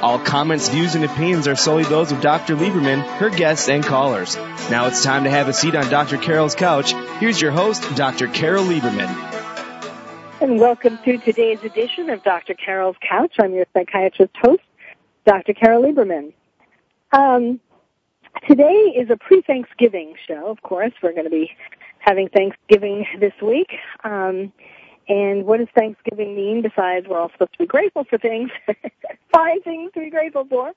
All comments, views, and opinions are solely those of Dr. Lieberman, her guests, and callers. Now it's time to have a seat on Dr. Carol's couch. Here's your host, Dr. Carol Lieberman. And welcome to today's edition of Dr. Carol's Couch. I'm your psychiatrist host, Dr. Carol Lieberman. Um, today is a pre-Thanksgiving show, of course. We're going to be having Thanksgiving this week. Um, and what does Thanksgiving mean besides we're all supposed to be grateful for things, find things to be grateful for?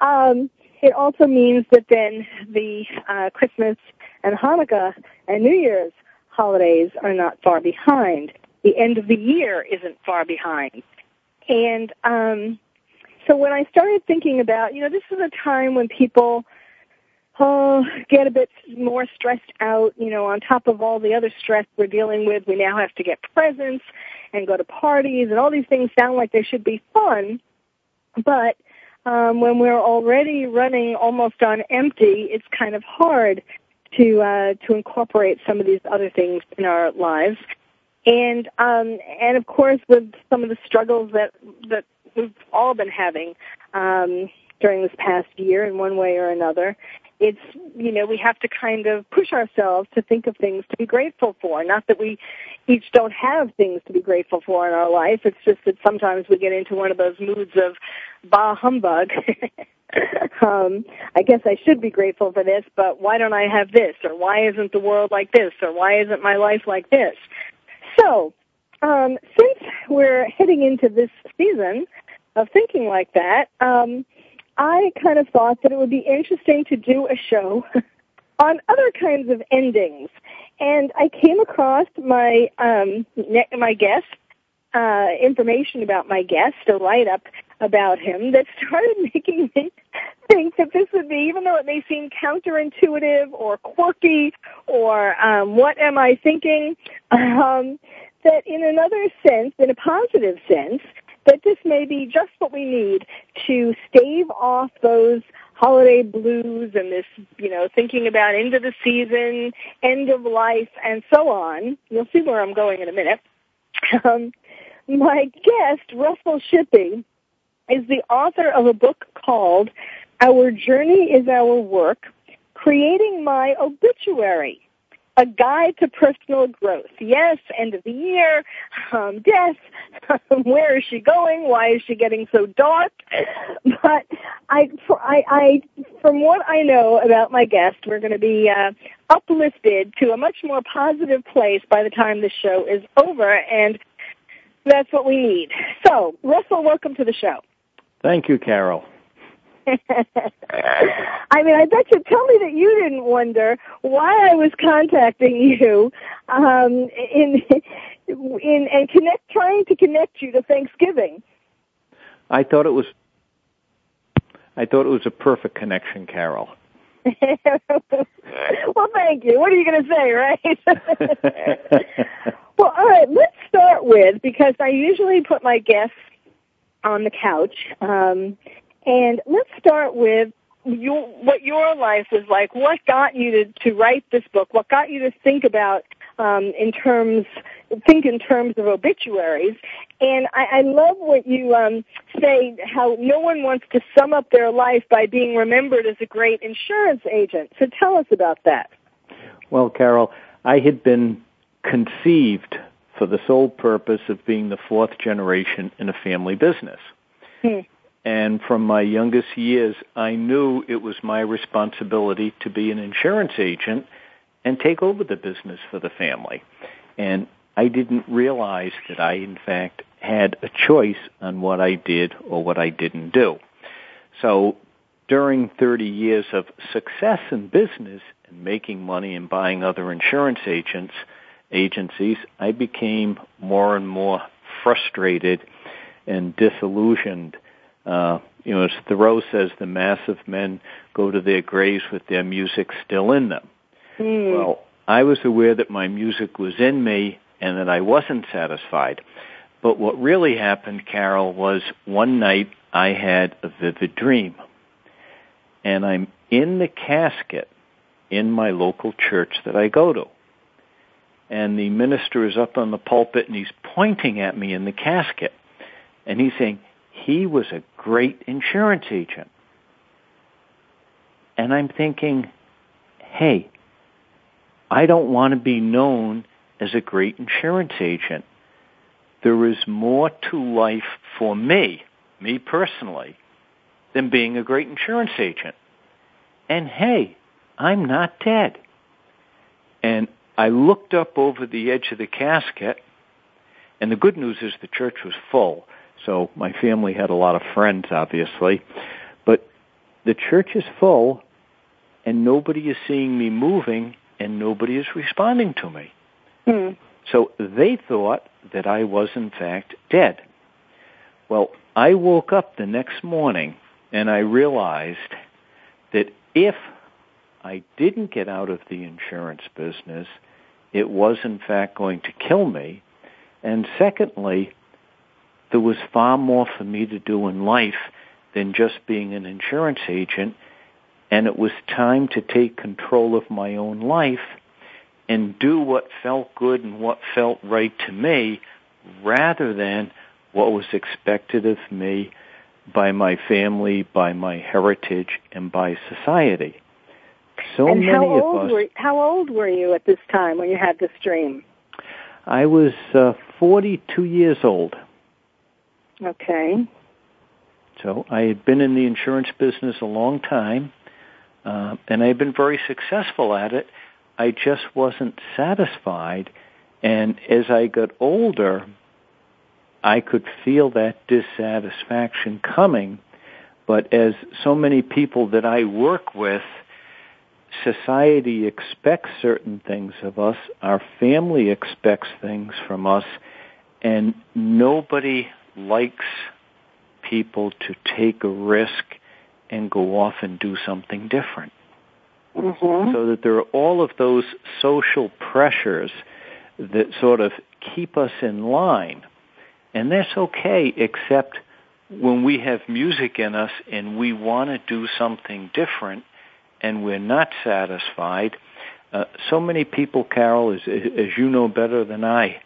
Um, it also means that then the uh, Christmas and Hanukkah and New Year's holidays are not far behind. The end of the year isn't far behind. And um, so when I started thinking about, you know, this is a time when people oh, get a bit more stressed out, you know, on top of all the other stress we're dealing with. We now have to get presents and go to parties and all these things sound like they should be fun. But um, when we're already running almost on empty, it's kind of hard to uh, to incorporate some of these other things in our lives. And um, and of course, with some of the struggles that that we've all been having um, during this past year, in one way or another, it's you know we have to kind of push ourselves to think of things to be grateful for. Not that we each don't have things to be grateful for in our life. It's just that sometimes we get into one of those moods of bah humbug. Um i guess i should be grateful for this but why don't i have this? Or why isn't the world like this? Or why isn't my life like this? So um since we're heading into this season of thinking like that um I kind of thought that it would be interesting to do a show on other kinds of endings. And I came across my um, my guest uh, information about my guest, a write up about him that started making me think that this would be, even though it may seem counterintuitive or quirky or um, what am I thinking, um, that in another sense, in a positive sense, that this may be just what we need to stave off those holiday blues and this, you know, thinking about end of the season, end of life, and so on. You'll see where I'm going in a minute. Um, my guest, Russell Shippee, is the author of a book called Our Journey is Our Work, Creating My Obituary a guide to personal growth. Yes, end of the year, um, death, where is she going? Why is she getting so dark? But I, for, I, I, from what I know about my guest, we're going to be uh, uplifted to a much more positive place by the time the show is over, and that's what we need. So, Russell, welcome to the show. Thank you, Carol. I mean, I bet you tell me that you didn't wonder why I was contacting you um, in in and connect trying to connect you to Thanksgiving. I thought it was I thought it was a perfect connection, Carol. well, thank you. What are you going to say, right? well, all right. Let's start with because I usually put my guests on the couch. Um, and let's start with your, what your life was like. What got you to, to write this book? What got you to think about um, in terms think in terms of obituaries? And I, I love what you um, say. How no one wants to sum up their life by being remembered as a great insurance agent. So tell us about that. Well, Carol, I had been conceived for the sole purpose of being the fourth generation in a family business. Hmm. And from my youngest years, I knew it was my responsibility to be an insurance agent and take over the business for the family. And I didn't realize that I, in fact, had a choice on what I did or what I didn't do. So during 30 years of success in business and making money and buying other insurance agents, agencies, I became more and more frustrated and disillusioned. Uh, you know, as Thoreau says, the mass of men go to their graves with their music still in them. Mm. Well, I was aware that my music was in me and that I wasn't satisfied. But what really happened, Carol, was one night I had a vivid dream. And I'm in the casket in my local church that I go to. And the minister is up on the pulpit and he's pointing at me in the casket. And he's saying, he was a great insurance agent. And I'm thinking, hey, I don't want to be known as a great insurance agent. There is more to life for me, me personally, than being a great insurance agent. And hey, I'm not dead. And I looked up over the edge of the casket, and the good news is the church was full. So my family had a lot of friends, obviously. But the church is full, and nobody is seeing me moving, and nobody is responding to me. Mm. So they thought that I was in fact dead. Well, I woke up the next morning and I realized that if I didn't get out of the insurance business, it was in fact going to kill me. And secondly, there was far more for me to do in life than just being an insurance agent. And it was time to take control of my own life and do what felt good and what felt right to me rather than what was expected of me by my family, by my heritage, and by society. So and many how old of us. Were, how old were you at this time when you had this dream? I was uh, 42 years old. Okay. So I had been in the insurance business a long time, uh, and I had been very successful at it. I just wasn't satisfied. And as I got older, I could feel that dissatisfaction coming. But as so many people that I work with, society expects certain things of us, our family expects things from us, and nobody likes people to take a risk and go off and do something different. Mm-hmm. So that there are all of those social pressures that sort of keep us in line. And that's okay, except when we have music in us and we want to do something different and we're not satisfied, uh, so many people, Carol, as, as you know better than I,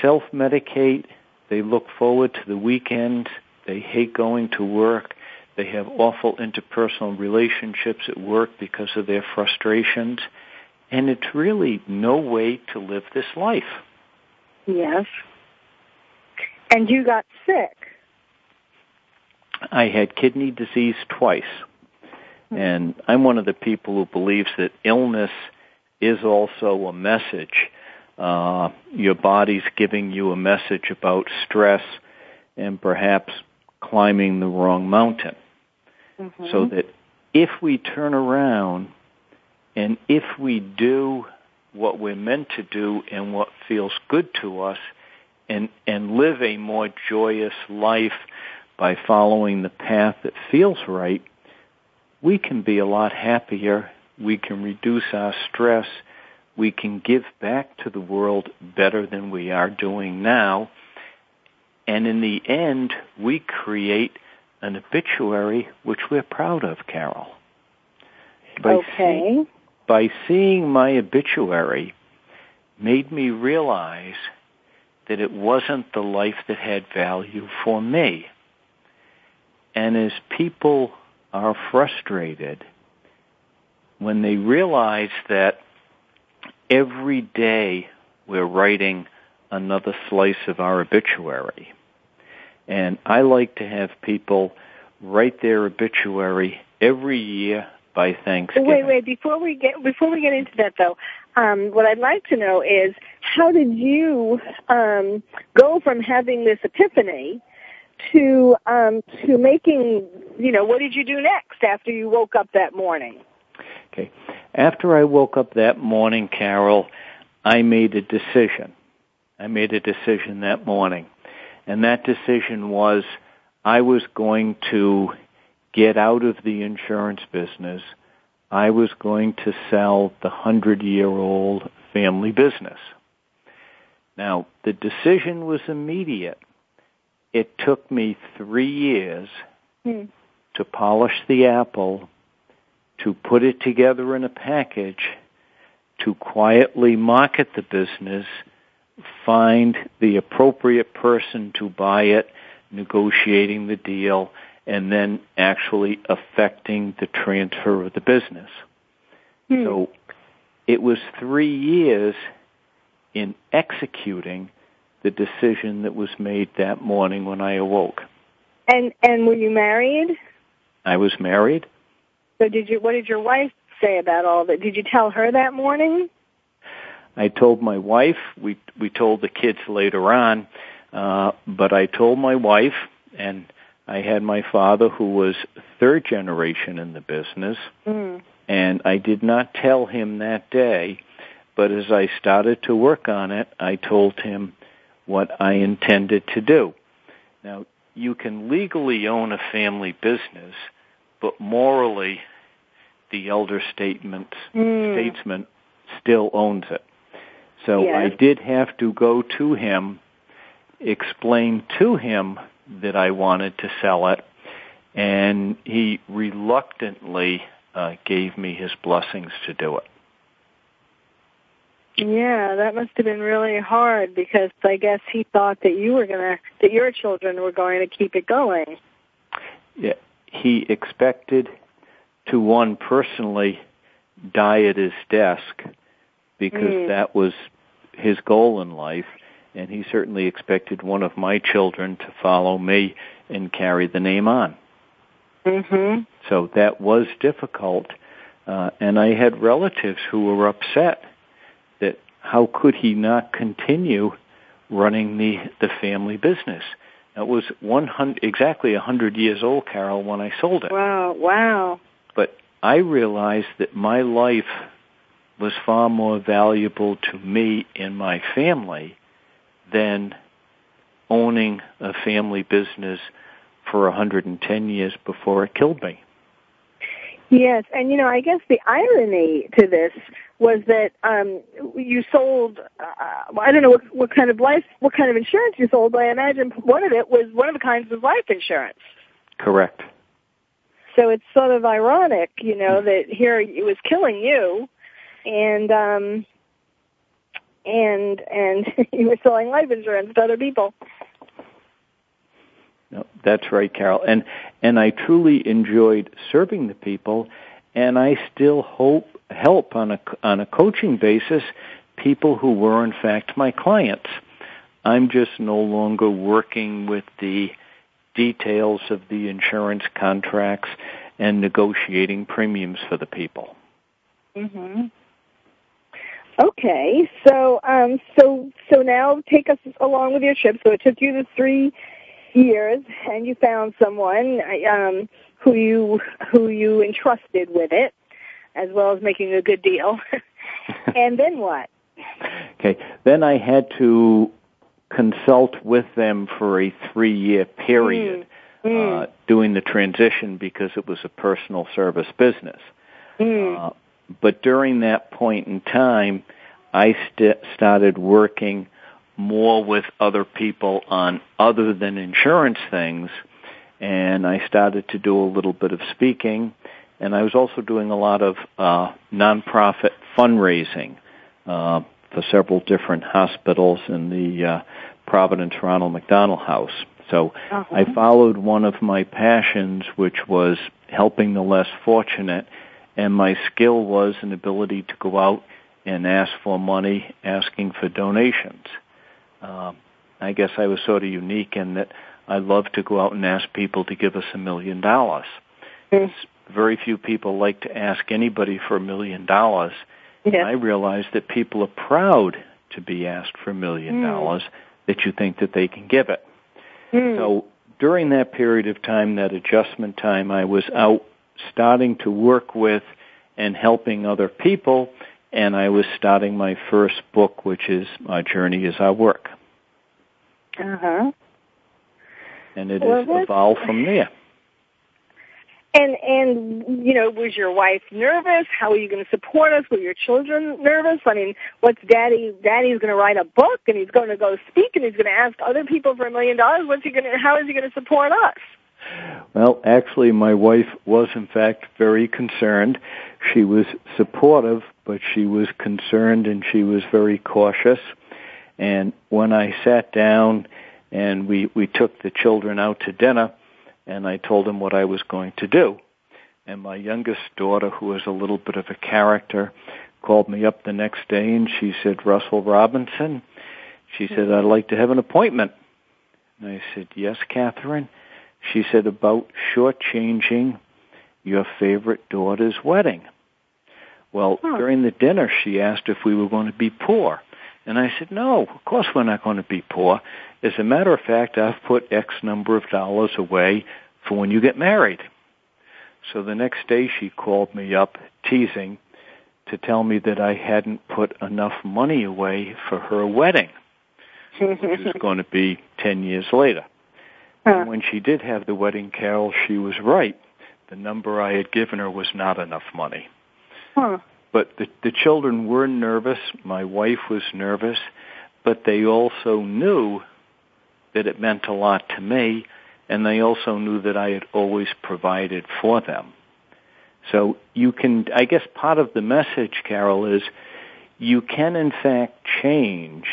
self-medicate. They look forward to the weekend. They hate going to work. They have awful interpersonal relationships at work because of their frustrations. And it's really no way to live this life. Yes. And you got sick. I had kidney disease twice. Mm-hmm. And I'm one of the people who believes that illness is also a message. Uh, your body's giving you a message about stress and perhaps climbing the wrong mountain. Mm-hmm. So that if we turn around and if we do what we're meant to do and what feels good to us and, and live a more joyous life by following the path that feels right, we can be a lot happier. We can reduce our stress. We can give back to the world better than we are doing now. And in the end, we create an obituary which we're proud of, Carol. By okay. See, by seeing my obituary made me realize that it wasn't the life that had value for me. And as people are frustrated, when they realize that every day we're writing another slice of our obituary, and I like to have people write their obituary every year by Thanksgiving. Wait, wait. Before we get before we get into that, though, um, what I'd like to know is how did you um, go from having this epiphany to um, to making you know what did you do next after you woke up that morning? Okay, after I woke up that morning, Carol, I made a decision. I made a decision that morning, and that decision was I was going to get out of the insurance business. I was going to sell the hundred year old family business. Now, the decision was immediate. It took me three years hmm. to polish the apple, to put it together in a package, to quietly market the business, find the appropriate person to buy it, negotiating the deal, and then actually affecting the transfer of the business. Hmm. So it was three years in executing the decision that was made that morning when I awoke. And and were you married? I was married. So did you what did your wife say about all that? Did you tell her that morning? I told my wife, we we told the kids later on, uh but I told my wife and I had my father who was third generation in the business. Mm. And I did not tell him that day, but as I started to work on it, I told him what I intended to do. Now, you can legally own a family business, but morally, the elder statement, mm. statesman still owns it. So yes. I did have to go to him, explain to him that I wanted to sell it, and he reluctantly uh, gave me his blessings to do it. Yeah, that must have been really hard because I guess he thought that you were gonna that your children were going to keep it going. Yeah, he expected to one personally die at his desk because mm. that was his goal in life and he certainly expected one of my children to follow me and carry the name on. Mhm. So that was difficult uh and I had relatives who were upset that how could he not continue running the, the family business? It was 100, exactly 100 years old, Carol, when I sold it. Wow, wow. But I realized that my life was far more valuable to me and my family than owning a family business for 110 years before it killed me. Yes, and you know, I guess the irony to this was that um you sold uh, I don't know what, what kind of life what kind of insurance you sold, but I imagine one of it was one of the kinds was life insurance. Correct. So it's sort of ironic, you know, that here it was killing you and um and and you were selling life insurance to other people. No, that's right, Carol. And and I truly enjoyed serving the people, and I still hope help on a on a coaching basis people who were in fact my clients. I'm just no longer working with the details of the insurance contracts and negotiating premiums for the people. Mhm. Okay, so um, so so now take us along with your trip. So it took you the three years, and you found someone um, who you who you entrusted with it, as well as making a good deal. and then what? Okay, then I had to consult with them for a three-year period, mm. Mm. Uh, doing the transition because it was a personal service business. Mm. Uh, but during that point in time, I st- started working more with other people on other than insurance things. And I started to do a little bit of speaking. And I was also doing a lot of uh, nonprofit fundraising uh, for several different hospitals in the uh, Providence Ronald McDonald House. So uh-huh. I followed one of my passions, which was helping the less fortunate, and my skill was an ability to go out and ask for money, asking for donations. Um, I guess I was sort of unique in that I love to go out and ask people to give us a million dollars. Very few people like to ask anybody for a million dollars. I realize that people are proud to be asked for a million hmm. dollars that you think that they can give it. Mm. So during that period of time, that adjustment time, I was out starting to work with and helping other people, and I was starting my first book, which is My Journey is Our Work. Uh huh. And it well, has evolved from there. And and you know, was your wife nervous? How are you going to support us? Were your children nervous? I mean, what's daddy? Daddy's going to write a book, and he's going to go speak, and he's going to ask other people for a million dollars. What's he going to? How is he going to support us? Well, actually, my wife was in fact very concerned. She was supportive, but she was concerned and she was very cautious. And when I sat down and we we took the children out to dinner and I told him what I was going to do. And my youngest daughter, who was a little bit of a character, called me up the next day and she said, Russell Robinson, she said, I'd like to have an appointment. And I said, yes, Catherine. She said, about shortchanging your favorite daughter's wedding. Well, during the dinner, she asked if we were going to be poor. And I said, no, of course we're not going to be poor. As a matter of fact, I've put X number of dollars away for when you get married. So the next day she called me up teasing to tell me that I hadn't put enough money away for her wedding, which is going to be 10 years later. And when she did have the wedding, Carol, she was right. The number I had given her was not enough money. Huh. But the, the children were nervous. My wife was nervous, but they also knew that it meant a lot to me, and they also knew that I had always provided for them. So you can, I guess part of the message, Carol, is you can in fact change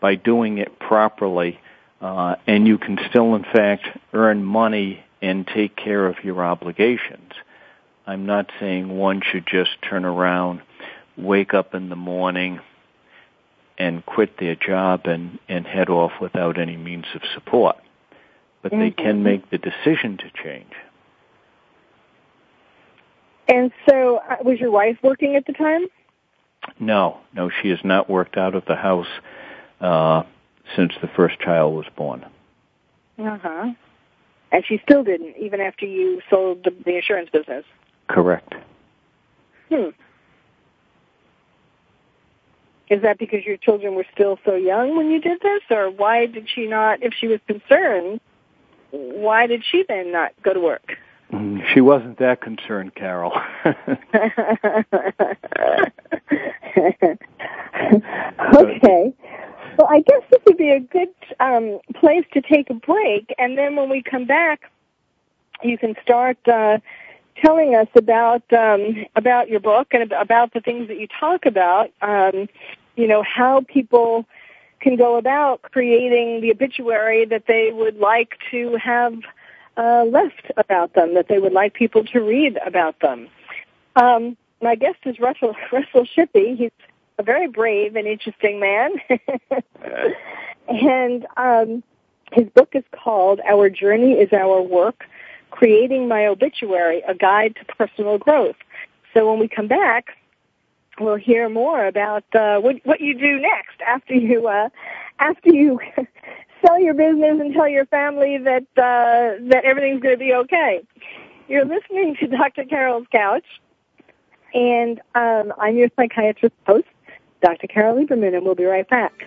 by doing it properly, uh, and you can still in fact earn money and take care of your obligations. I'm not saying one should just turn around, wake up in the morning, and quit their job and, and head off without any means of support. But mm-hmm. they can mm-hmm. make the decision to change. And so, uh, was your wife working at the time? No, no, she has not worked out of the house uh, since the first child was born. Uh huh. And she still didn't, even after you sold the, the insurance business. Correct. Hmm. Is that because your children were still so young when you did this, or why did she not? If she was concerned, why did she then not go to work? Mm, she wasn't that concerned, Carol. okay. Well, I guess this would be a good um, place to take a break, and then when we come back, you can start uh, telling us about um, about your book and about the things that you talk about. Um, you know how people can go about creating the obituary that they would like to have uh, left about them, that they would like people to read about them. Um, my guest is Russell Russell Shippee. He's a very brave and interesting man, and um, his book is called "Our Journey Is Our Work." Creating My Obituary, a guide to personal growth. So when we come back, we'll hear more about uh, what, what you do next after you uh, after you sell your business and tell your family that uh, that everything's going to be okay. You're listening to Dr. Carol's Couch, and um, I'm your psychiatrist host, Dr. Carol Lieberman, and we'll be right back.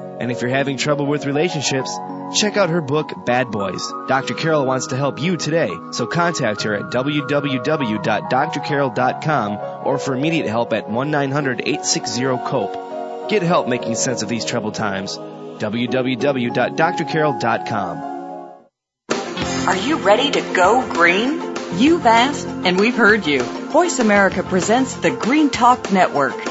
And if you're having trouble with relationships, check out her book, Bad Boys. Dr. Carol wants to help you today, so contact her at www.drcarol.com or for immediate help at 1-900-860-COPE. Get help making sense of these troubled times. www.drcarol.com. Are you ready to go green? You've asked, and we've heard you. Voice America presents the Green Talk Network.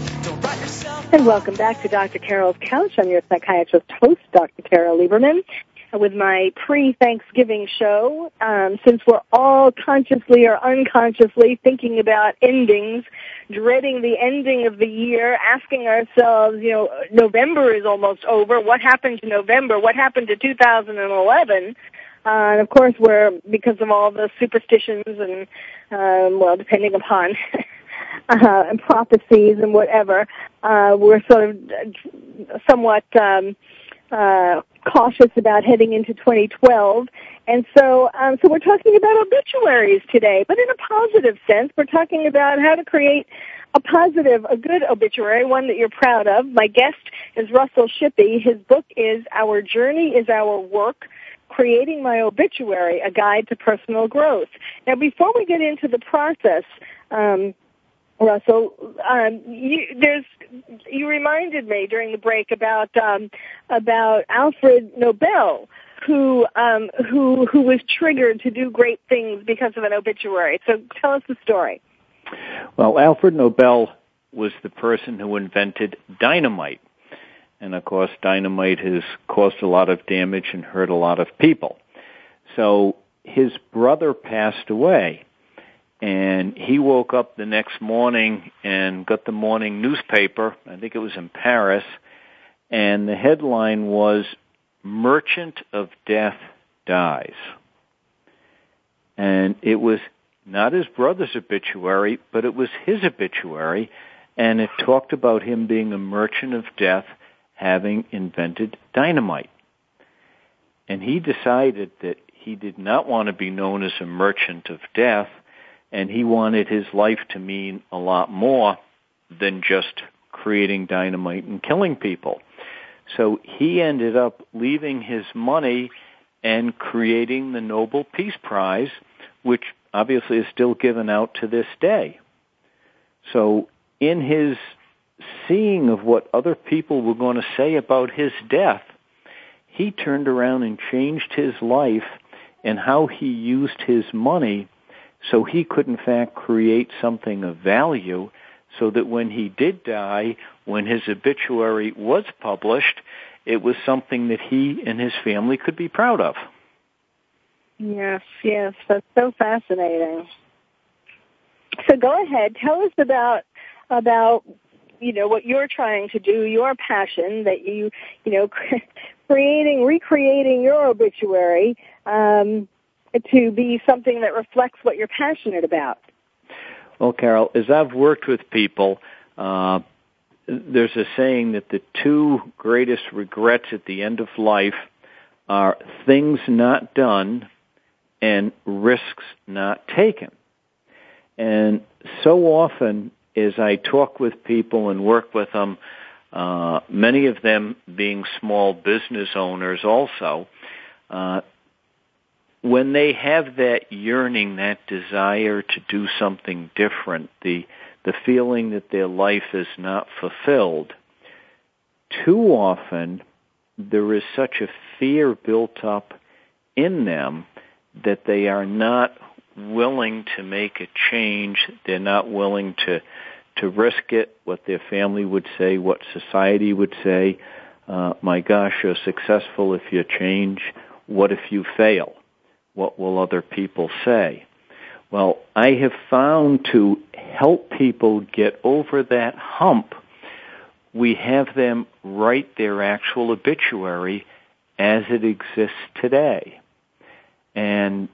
And welcome back to Dr. Carol's Couch. I'm your psychiatrist host, Dr. Carol Lieberman, with my pre-Thanksgiving show. Um, since we're all consciously or unconsciously thinking about endings, dreading the ending of the year, asking ourselves, you know, November is almost over. What happened to November? What happened to 2011? Uh, and of course, we're because of all the superstitions and, um, well, depending upon uh, and prophecies and whatever, uh, we're sort of somewhat um, uh, cautious about heading into 2012. And so, um, so we're talking about obituaries today, but in a positive sense. We're talking about how to create a positive, a good obituary, one that you're proud of. My guest is Russell Shippee. His book is Our Journey is Our Work. Creating My Obituary, a guide to personal growth. Now, before we get into the process, um, Russell, um, you, there's you reminded me during the break about um, about Alfred Nobel, who um, who who was triggered to do great things because of an obituary. So tell us the story. Well, Alfred Nobel was the person who invented dynamite. And of course, dynamite has caused a lot of damage and hurt a lot of people. So his brother passed away and he woke up the next morning and got the morning newspaper. I think it was in Paris, and the headline was "Merchant of Death Dies," and it was not his brother's obituary, but it was his obituary, and it talked about him being a merchant of death, having invented dynamite. And he decided that he did not want to be known as a merchant of death and he wanted his life to mean a lot more than just creating dynamite and killing people. So he ended up leaving his money and creating the Nobel Peace Prize, which obviously is still given out to this day. So in his seeing of what other people were going to say about his death, he turned around and changed his life and how he used his money so he could in fact create something of value so that when he did die, when his obituary was published, it was something that he and his family could be proud of. Yes, yes, that's so fascinating. So go ahead, tell us about about you know what you're trying to do, your passion that you you know creating, recreating your obituary. Um, to be something that reflects what you're passionate about? Well, Carol, as I've worked with people, uh, there's a saying that the two greatest regrets at the end of life are things not done and risks not taken. And so often as I talk with people and work with them, uh, many of them being small business owners also, uh, when they have that yearning, that desire to do something different, the the feeling that their life is not fulfilled, too often there is such a fear built up in them that they are not willing to make a change. They're not willing to to risk it, what their family would say, what society would say. Uh, my gosh, you're successful if you change. What if you fail? What will other people say? Well, I have found to help people get over that hump, we have them write their actual obituary as it exists today. And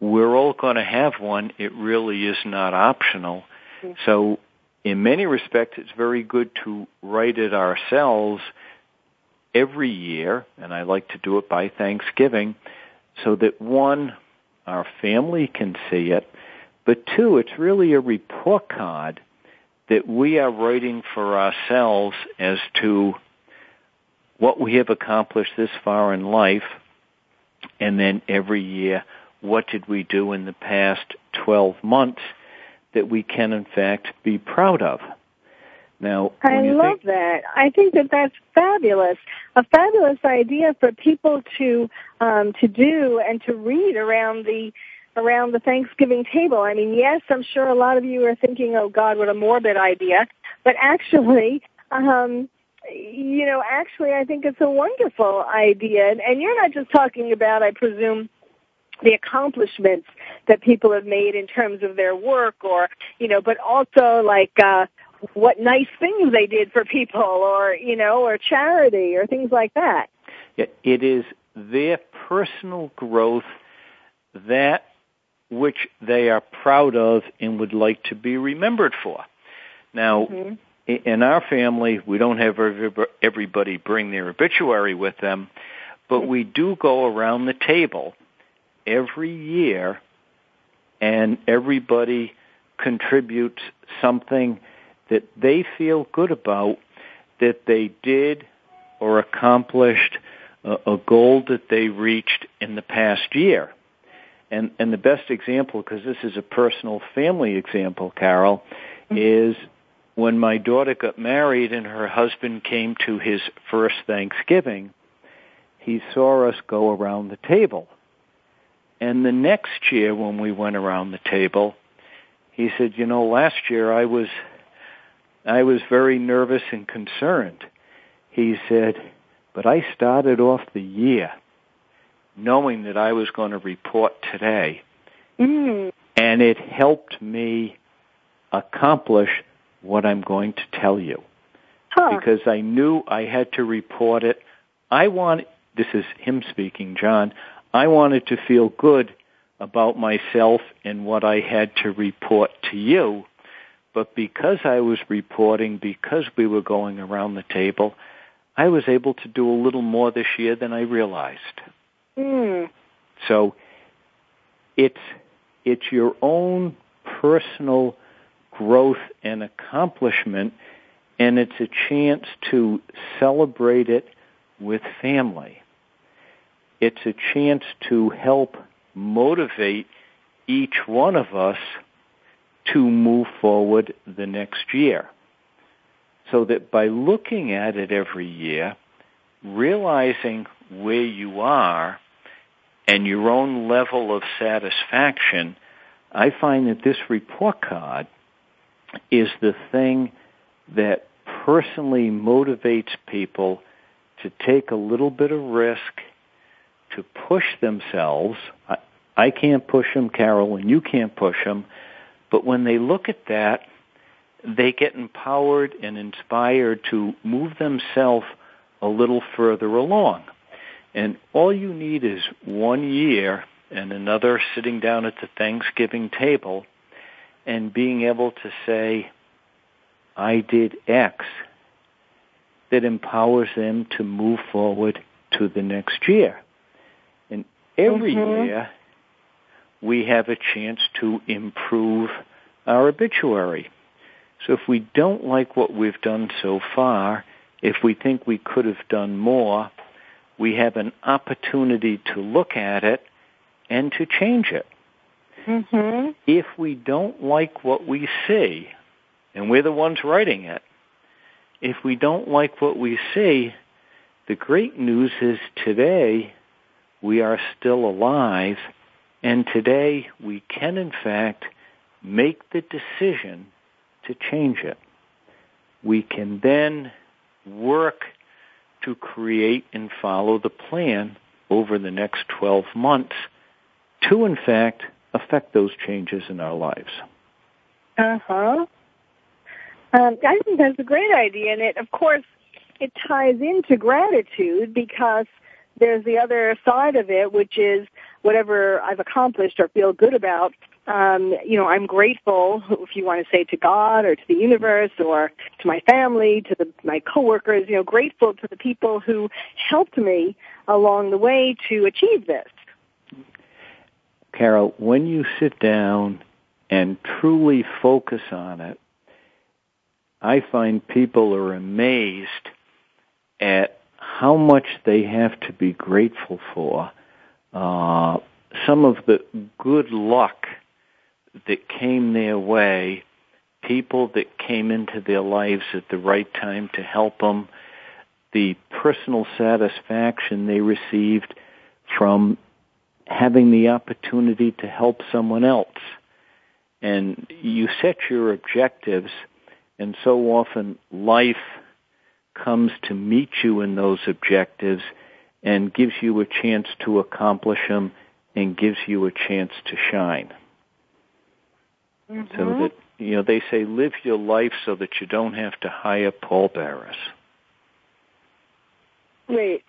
we're all going to have one. It really is not optional. Mm-hmm. So in many respects, it's very good to write it ourselves every year, and I like to do it by Thanksgiving, so that one, our family can see it, but two, it's really a report card that we are writing for ourselves as to what we have accomplished this far in life, and then every year, what did we do in the past 12 months that we can in fact be proud of. Now, I love think, that. I think that that's fabulous. A fabulous idea for people to um, to do and to read around the around the Thanksgiving table. I mean, yes, I'm sure a lot of you are thinking, "Oh God, what a morbid idea," but actually, um, you know, actually, I think it's a wonderful idea. And, and you're not just talking about, I presume, the accomplishments that people have made in terms of their work or, you know, but also like, uh, what nice things they did for people or, you know, or charity or things like that. It is their personal growth that which they are proud of and would like to be remembered for. Now, mm-hmm. in our family, we don't have everybody bring their obituary with them, but we do go around the table every year and everybody contributes something that they feel good about that they did or accomplished a, a goal that they reached in the past year. And, and the best example, because this is a personal family example, Carol, mm-hmm. is when my daughter got married and her husband came to his first Thanksgiving, he saw us go around the table and the next year when we went around the table, he said, you know, last year I was, I was very nervous and concerned. He said, but I started off the year knowing that I was going to report today. Mm. And it helped me accomplish what I'm going to tell you. Huh. Because I knew I had to report it. I want, this is him speaking, John, I wanted to feel good about myself and what I had to report to you. But because I was reporting, because we were going around the table, I was able to do a little more this year than I realized. Mm. So it's it's your own personal growth and accomplishment and it's a chance to celebrate it with family it's a chance to help motivate each one of us to move forward the next year. So that by looking at it every year, realizing where you are and your own level of satisfaction, I find that this report card is the thing that personally motivates people to take a little bit of risk to push themselves. I, I can't push them, Carol, and you can't push them. But when they look at that, they get empowered and inspired to move themselves a little further along. And all you need is one year and another sitting down at the Thanksgiving table and being able to say, I did X that empowers them to move forward to the next year And every mm-hmm. year we have a chance to improve our obituary. So if we don't like what we've done so far, if we think we could have done more, we have an opportunity to look at it and to change it. Mm-hmm. If we don't like what we see, and we're the ones writing it, if we don't like what we see, the great news is today we are still alive And today we can in fact make the decision to change it. We can then work to create and follow the plan over the next 12 months to in fact affect those changes in our lives. Uh-huh. Um, I think that's a great idea, and it, of course, it ties into gratitude because there's the other side of it, which is whatever I've accomplished or feel good about. Um, you know, I'm grateful, if you want to say to God or to the universe or to my family, to the, my coworkers, you know, grateful to the people who helped me along the way to achieve this. Carol, when you sit down and truly focus on it, I find people are amazed at how much they have to be grateful for. Uh, some of the good luck that came their way, people that came into their lives at the right time to help them, the personal satisfaction they received from having the opportunity to help someone else. And you set your objectives, and so often life comes to meet you in those objectives and gives you a chance to accomplish them and gives you a chance to shine. Mm-hmm. So that, you know, they say live your life so that you don't have to hire pallbearers. Wait.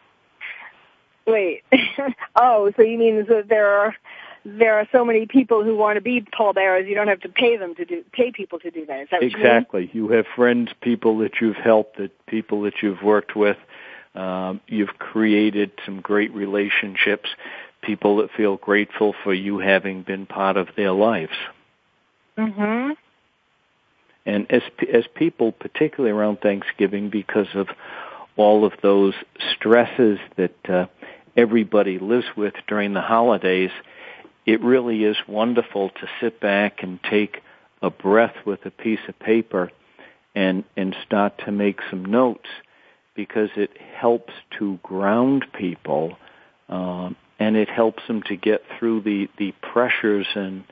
Wait. oh, so you mean that there are there are so many people who want to be pallbearers, you don't have to pay them to do pay people to do that. Is that exactly? You, you, have friends, people that you've helped, that people that you've worked with. Um, you've created some great relationships. People that feel grateful for you having been part of their lives. Mhm. And as as people, particularly around Thanksgiving, because of all of those stresses that uh, everybody lives with during the holidays, it really is wonderful to sit back and take a breath with a piece of paper and and start to make some notes because it helps to ground people um, and it helps them to get through the the pressures and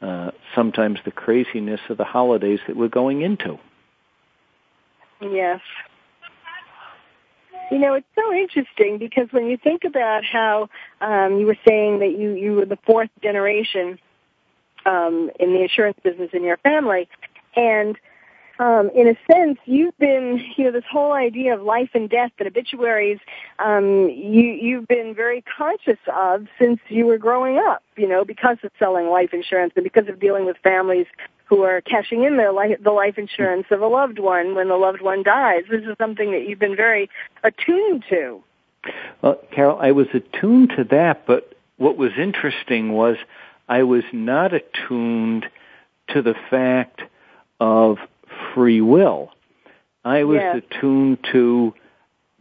uh, sometimes the craziness of the holidays that we're going into. Yes. You know, it's so interesting because when you think about how um, you were saying that you you were the fourth generation um, in the insurance business in your family, and um, in a sense, you've been, you know, this whole idea of life and death and obituaries, um, you, you've been very conscious of since you were growing up, you know, because of selling life insurance and because of dealing with families who are cashing in life, the life insurance of a loved one when the loved one dies. This is something that you've been very attuned to. Well, Carol, I was attuned to that, but what was interesting was I was not attuned to the fact of free will. I was Yes. attuned to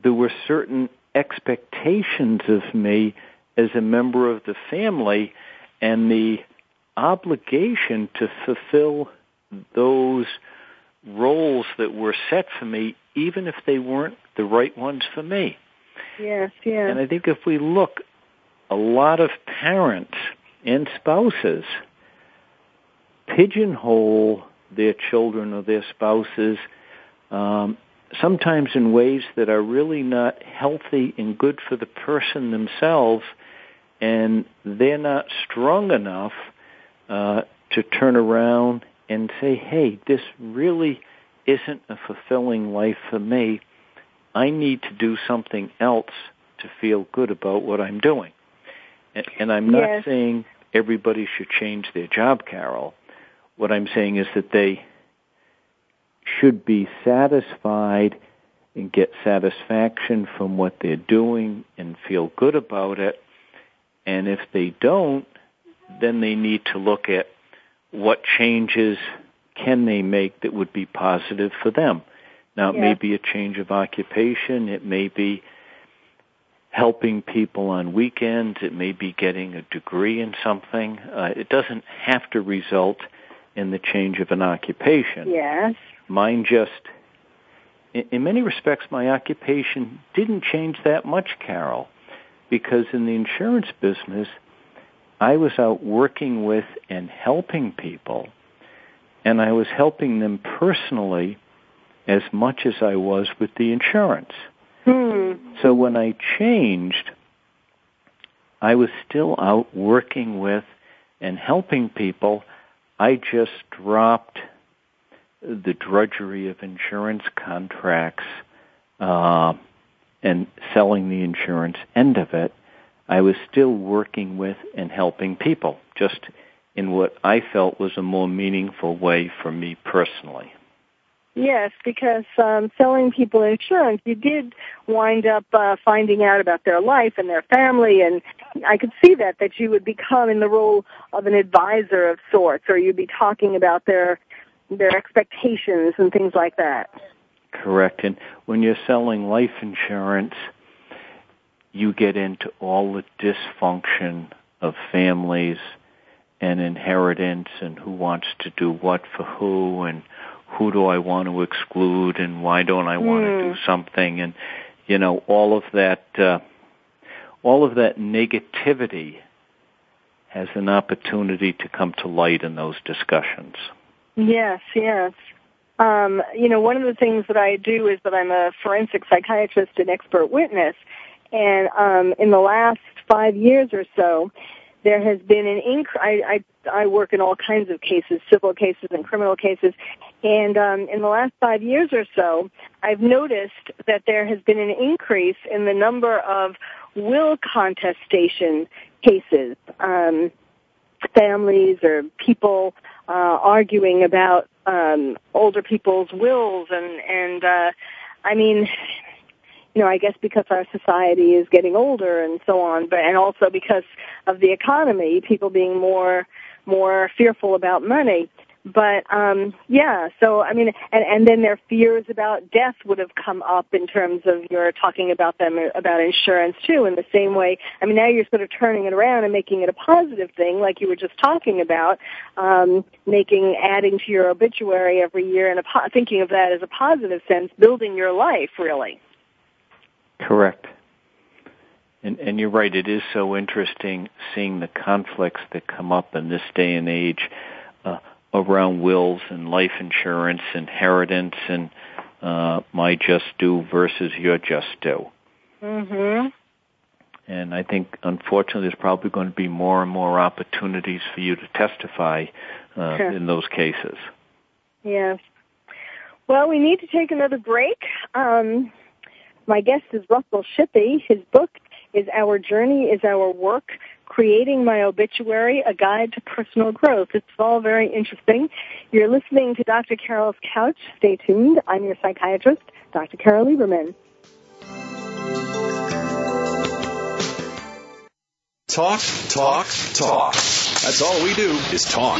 there were certain expectations of me as a member of the family and the obligation to fulfill those roles that were set for me even if they weren't the right ones for me. Yes, yes. And I think if we look, a lot of parents and spouses pigeonhole their children or their spouses, um, sometimes in ways that are really not healthy and good for the person themselves, and they're not strong enough uh, to turn around and say, "Hey, this really isn't a fulfilling life for me. I need to do something else to feel good about what I'm doing." And, and I'm not Yes. saying everybody should change their job, Carol. What I'm saying is that they should be satisfied and get satisfaction from what they're doing and feel good about it. And if they don't, then they need to look at what changes can they make that would be positive for them. Now, it may be a change of occupation. It may be helping people on weekends. It may be getting a degree in something. Uh, it doesn't have to result in the change of an occupation. yes. Mine just, in, in many respects, my occupation didn't change that much, Carol, because in the insurance business, I was out working with and helping people, and I was helping them personally as much as I was with the insurance. Hmm. So when I changed, I was still out working with and helping people. I just dropped the drudgery of insurance contracts uh, and selling the insurance end of it. I was still working with and helping people, just in what I felt was a more meaningful way for me personally. Yes, because um, selling people insurance, you did wind up uh, finding out about their life and their family, and I could see that that you would become in the role of an advisor of sorts, or you'd be talking about their their expectations and things like that. Correct. And when you're selling life insurance, you get into all the dysfunction of families and inheritance and who wants to do what for who and who do I want to exclude and why don't I want to do something and you know all of that uh, all of that negativity has an opportunity to come to light in those discussions. Yes, yes. Um, you know, one of the things that I do is that I'm a forensic psychiatrist and expert witness, and um, in the last five years or so, there has been an increase. I, I work in all kinds of cases, civil cases and criminal cases, and um, in the last five years or so, I've noticed that there has been an increase in the number of will contestation cases. Um, families or people uh, arguing about um, older people's wills, and and uh, I mean, you know, I guess because our society is getting older and so on, but and also because of the economy, people being more more fearful about money. But um yeah, so I mean and and then their fears about death would have come up in terms of your talking about them about insurance too in the same way. I mean now you're sort of turning it around and making it a positive thing like you were just talking about um making adding to your obituary every year and a, thinking of that as a positive sense building your life really. Correct. And, and you're right, it is so interesting seeing the conflicts that come up in this day and age around wills and life insurance, inheritance, and uh, my just due versus your just due. Mm-hmm. And I think, unfortunately, there's probably going to be more and more opportunities for you to testify uh, Sure. in those cases. Yes. Well, we need to take another break. Um, my guest is Russell Shippee. His book is Our Journey is Our Work, Creating My Obituary, A Guide to Personal Growth. It's all very interesting. You're listening to Dr. Carol's Couch. Stay tuned. I'm your psychiatrist, Dr. Carol Lieberman. Talk, talk, talk. That's all we do is talk.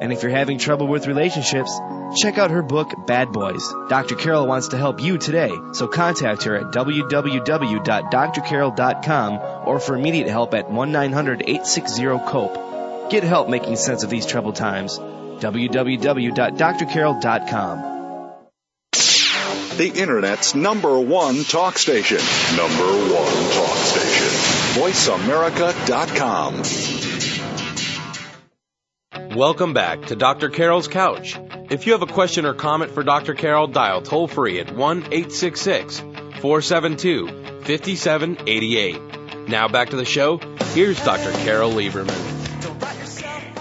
And if you're having trouble with relationships, check out her book, Bad Boys. Dr. Carol wants to help you today, so contact her at www.drcarol.com or for immediate help at 1-900-860-COPE. Get help making sense of these troubled times. www.drcarol.com. The Internet's number one talk station. Number one talk station. VoiceAmerica.com. Welcome back to Dr. Carol's Couch. If you have a question or comment for Dr. Carol, dial toll free at 1 866 472 5788. Now back to the show. Here's Dr. Carol Lieberman.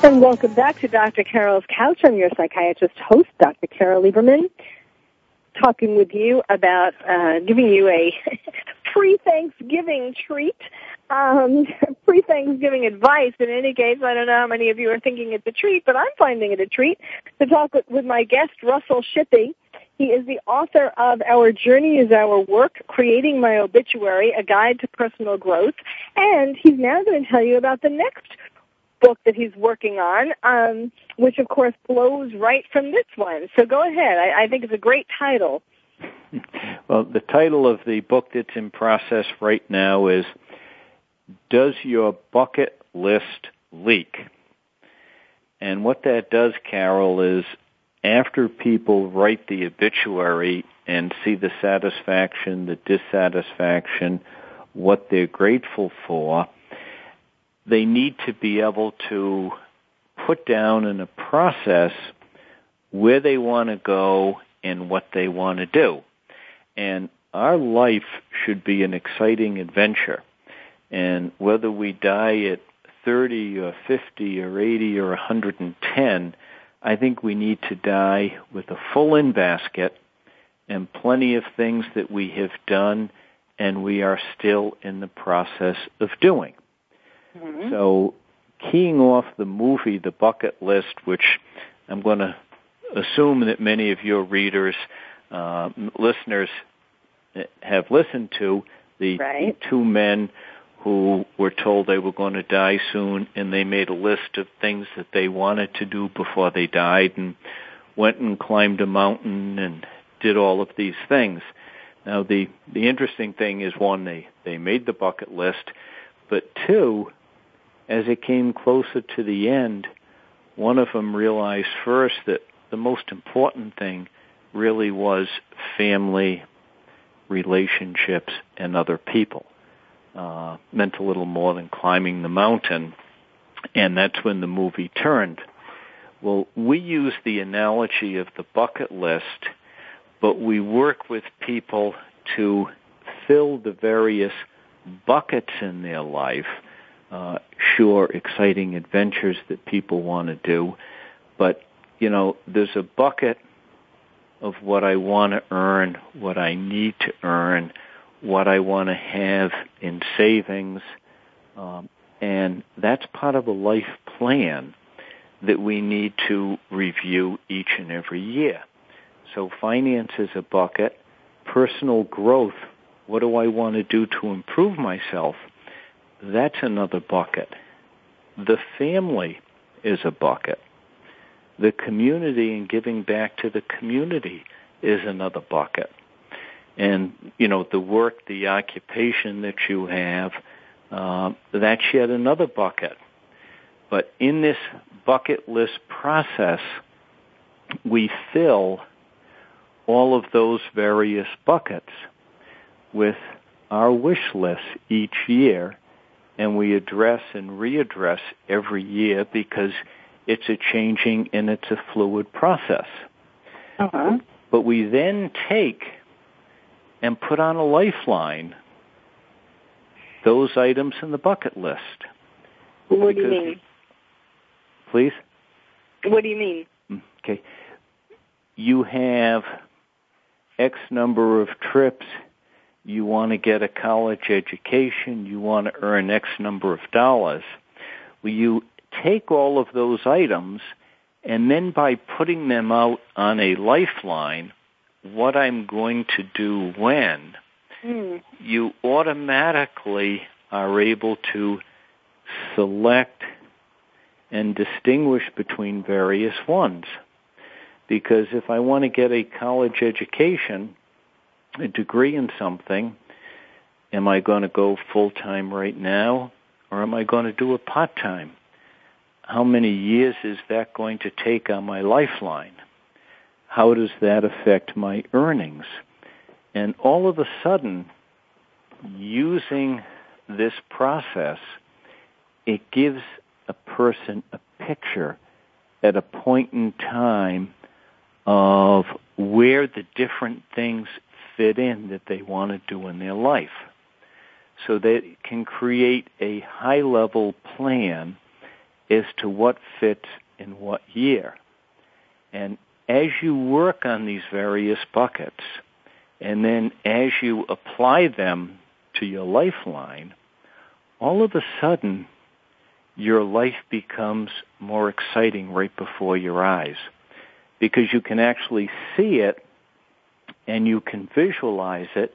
And welcome back to Dr. Carol's Couch. I'm your psychiatrist host, Dr. Carol Lieberman, talking with you about uh, giving you a pre-Thanksgiving treat. Um, pre-Thanksgiving advice. In any case, I don't know how many of you are thinking it's a treat, but I'm finding it a treat to talk with, with my guest, Russell Shippee. He is the author of Our Journey is Our Work, Creating My Obituary, A Guide to Personal Growth. And he's now going to tell you about the next book that he's working on, um, which of course flows right from this one. So go ahead. I, I think it's a great title. Well, the title of the book that's in process right now is Does Your Bucket List Leak? And what that does, Carol, is after people write the obituary and see the satisfaction, the dissatisfaction, what they're grateful for, they need to be able to put down in a process where they want to go and what they want to do. And our life should be an exciting adventure. And whether we die at 30 or 50 or 80 or 110, I think we need to die with a full in basket and plenty of things that we have done and we are still in the process of doing. Mm-hmm. So keying off the movie, The Bucket List, which I'm going to assume that many of your readers, uh, listeners have listened to, the right. two men who were told they were going to die soon and they made a list of things that they wanted to do before they died and went and climbed a mountain and did all of these things. Now the the interesting thing is one they they made the bucket list, but two as it came closer to the end, one of them realized first that the most important thing really was family, relationships, and other people. Uh, meant a little more than climbing the mountain, and that's when the movie turned. Well, we use the analogy of the bucket list, but we work with people to fill the various buckets in their life uh, sure, exciting adventures that people want to do, but you know, there's a bucket of what I want to earn, what I need to earn, what I want to have in savings, um, and that's part of a life plan that we need to review each and every year. So finance is a bucket. Personal growth. What do I want to do to improve myself? That's another bucket. The family is a bucket. The community and giving back to the community is another bucket. And, you know, the work, the occupation that you have, uh, that's yet another bucket. But in this bucket list process, we fill all of those various buckets with our wish lists each year and we address and readdress every year because it's a changing and it's a fluid process. Uh-huh. But we then take and put on a lifeline those items in the bucket list. What do you mean? Please? What do you mean? Okay. You have X number of trips you want to get a college education, you want to earn X number of dollars. Well, you take all of those items and then by putting them out on a lifeline, what I'm going to do when, mm. you automatically are able to select and distinguish between various ones. Because if I want to get a college education, a degree in something, am I going to go full time right now or am I going to do it part time? How many years is that going to take on my lifeline? How does that affect my earnings? And all of a sudden, using this process, it gives a person a picture at a point in time of where the different things fit in that they want to do in their life. So they can create a high level plan as to what fits in what year. And as you work on these various buckets, and then as you apply them to your lifeline, all of a sudden your life becomes more exciting right before your eyes because you can actually see it and you can visualize it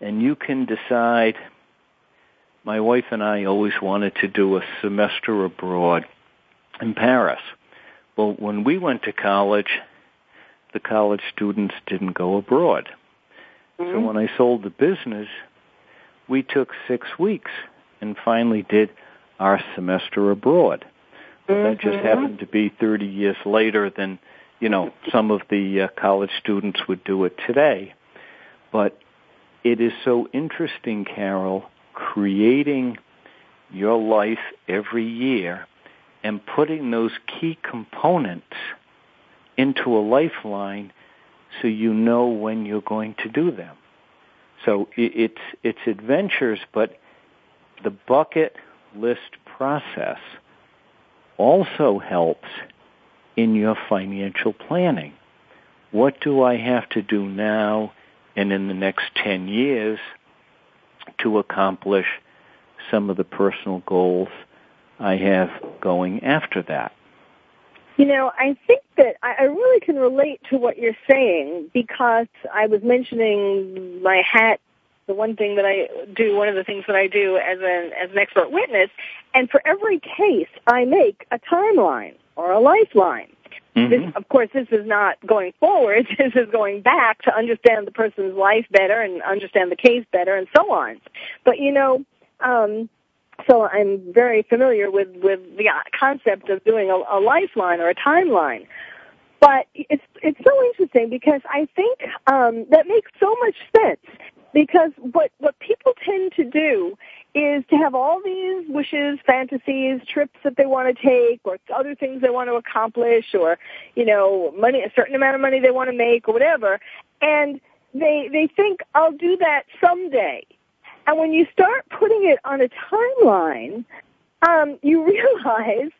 and you can decide my wife and I always wanted to do a semester abroad in Paris. Well, when we went to college, the college students didn't go abroad. Mm-hmm. So when I sold the business, we took six weeks and finally did our semester abroad. mm-hmm. That just mm-hmm. happened to be 30 years later than, you know, some of the uh, college students would do it today. But it is so interesting, Carol, creating your life every year and putting those key components into a lifeline so you know when you're going to do them. So it's it's adventures, but the bucket list process also helps in your financial planning. What do I have to do now and in the next 10 years to accomplish some of the personal goals I have going after that? You know, I think that I really can relate to what you're saying because I was mentioning my hat, the one thing that I do, one of the things that I do as an, as an expert witness, and for every case I make a timeline or a lifeline. Mm-hmm. This, of course, this is not going forward. This is going back to understand the person's life better and understand the case better and so on. But you know, um, so I'm very familiar with with the concept of doing a, a lifeline or a timeline. But it's it's so interesting because I think um, that makes so much sense. Because what what people tend to do is to have all these wishes, fantasies, trips that they want to take, or other things they want to accomplish, or you know, money a certain amount of money they want to make, or whatever, and they they think I'll do that someday and when you start putting it on a timeline, um, you realize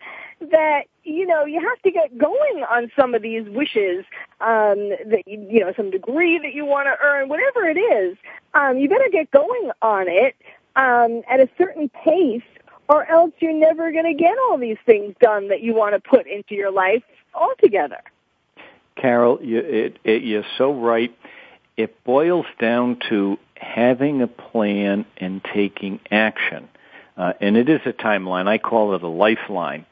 that you know you have to get going on some of these wishes um that you, you know some degree that you want to earn whatever it is um you better get going on it um at a certain pace or else you're never going to get all these things done that you want to put into your life altogether. Carol you, it, it, you're so right. It boils down to having a plan and taking action. Uh, and it is a timeline. I call it a lifeline.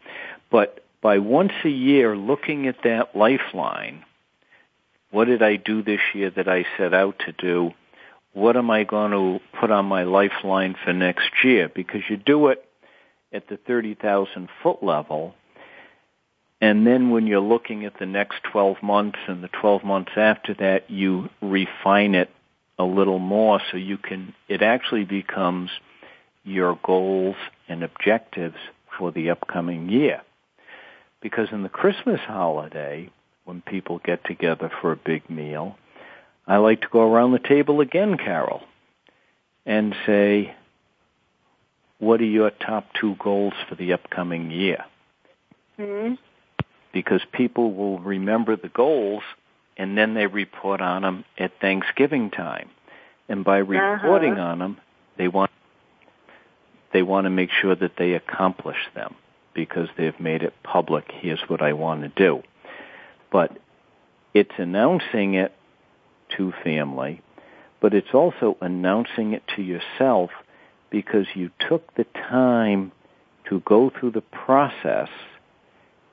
But by once a year looking at that lifeline, what did I do this year that I set out to do? What am I going to put on my lifeline for next year? Because you do it at the 30,000 foot level, and then when you're looking at the next 12 months and the 12 months after that, you refine it a little more so you can, it actually becomes your goals and objectives for the upcoming year. Because in the Christmas holiday, when people get together for a big meal, I like to go around the table again, Carol, and say, what are your top two goals for the upcoming year? Mm-hmm because people will remember the goals and then they report on them at Thanksgiving time. And by reporting uh-huh. on them, they want they want to make sure that they accomplish them because they've made it public. Here's what I want to do. But it's announcing it to family, but it's also announcing it to yourself because you took the time to go through the process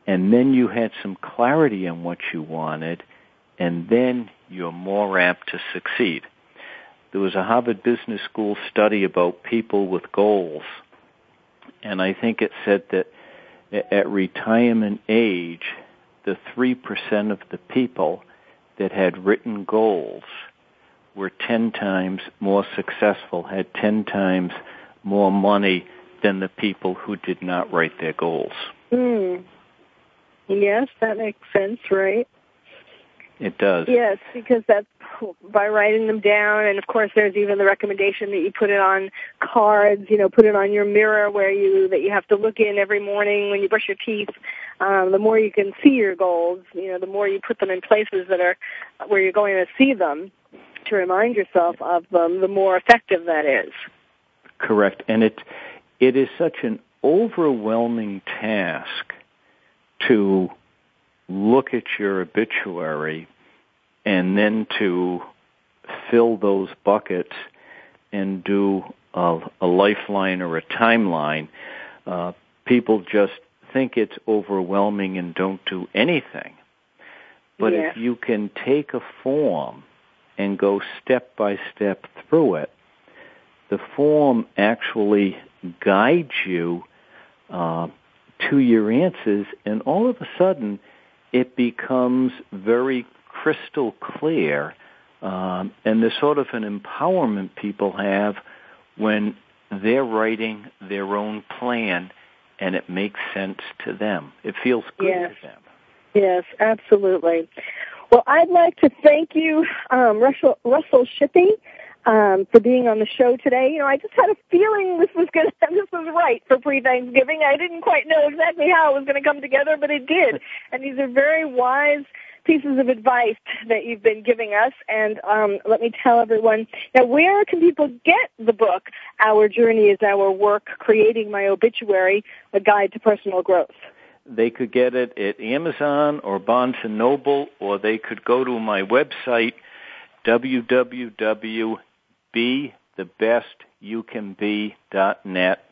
and then you had some clarity on what you wanted, and then you're more apt to succeed. There was a Harvard Business School study about people with goals, and I think it said that at retirement age, the 3% of the people that had written goals were 10 times more successful, had 10 times more money than the people who did not write their goals. Mm. Yes, that makes sense, right? It does. Yes, because that's by writing them down, and of course, there's even the recommendation that you put it on cards. You know, put it on your mirror where you that you have to look in every morning when you brush your teeth. Um, the more you can see your goals, you know, the more you put them in places that are where you're going to see them to remind yourself of them, the more effective that is. Correct, and it it is such an overwhelming task to look at your obituary and then to fill those buckets and do a, a lifeline or a timeline. Uh, people just think it's overwhelming and don't do anything. But Yeah. if you can take a form and go step by step through it, the form actually guides you uh, to your answers, and all of a sudden, it becomes very crystal clear, um, and there's sort of an empowerment people have when they're writing their own plan, and it makes sense to them. It feels good Yes. to them. Yes, absolutely. Well, I'd like to thank you, um, Russell, Russell Shippee, um, for being on the show today. You know, I just had a feeling this was going to, this was right for pre-Thanksgiving. I didn't quite know exactly how it was going to come together, but it did. And these are very wise pieces of advice that you've been giving us. And um, let me tell everyone now, where can people get the book? Our journey is our work, creating my obituary, a guide to personal growth. They could get it at Amazon or Barnes and Noble, or they could go to my website, www.bethebestyoucanbe.net,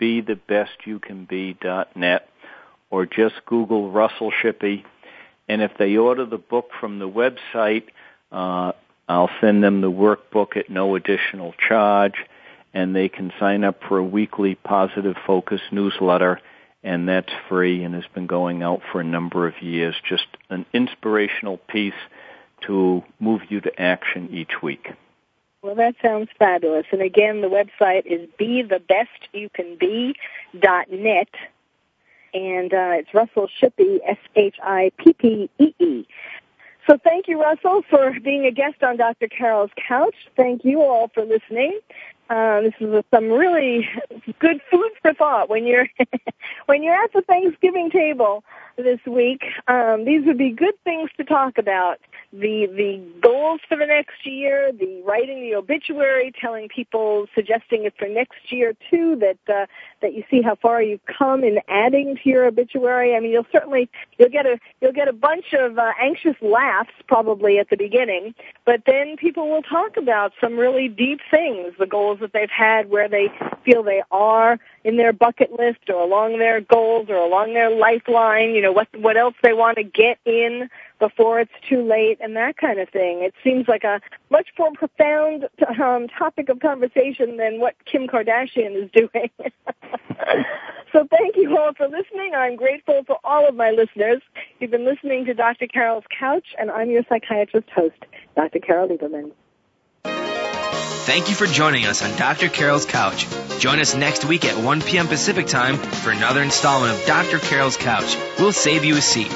bethebestyoucanbe.net, or just Google Russell Shippee. And if they order the book from the website, uh, I'll send them the workbook at no additional charge, and they can sign up for a weekly Positive Focus newsletter and that's free and has been going out for a number of years. Just an inspirational piece to move you to action each week. Well, that sounds fabulous. And again, the website is bethebestYouCanBe.net. And uh, it's Russell Shippee, S-H-I-P-P-E-E. So thank you, Russell, for being a guest on Dr. Carol's Couch. Thank you all for listening. Uh, this is some really good food for thought when you're when you're at the Thanksgiving table this week. Um, these would be good things to talk about: the the goals for the next year, the writing the obituary, telling people, suggesting it for next year too. That uh, that you see how far you've come in adding to your obituary. I mean, you'll certainly you'll get a you'll get a bunch of uh, anxious laughs probably at the beginning, but then people will talk about some really deep things, the goals that they've had, where they feel they are in their bucket list or along their goals or along their lifeline, you know, what what else they want to get in before it's too late and that kind of thing. It seems like a much more profound um, topic of conversation than what Kim Kardashian is doing. so thank you all for listening. I'm grateful for all of my listeners. You've been listening to Dr. Carol's Couch and I'm your psychiatrist host, Dr. Carol Lieberman. Thank you for joining us on Dr. Carol's Couch. Join us next week at 1 p.m. Pacific Time for another installment of Dr. Carol's Couch. We'll save you a seat.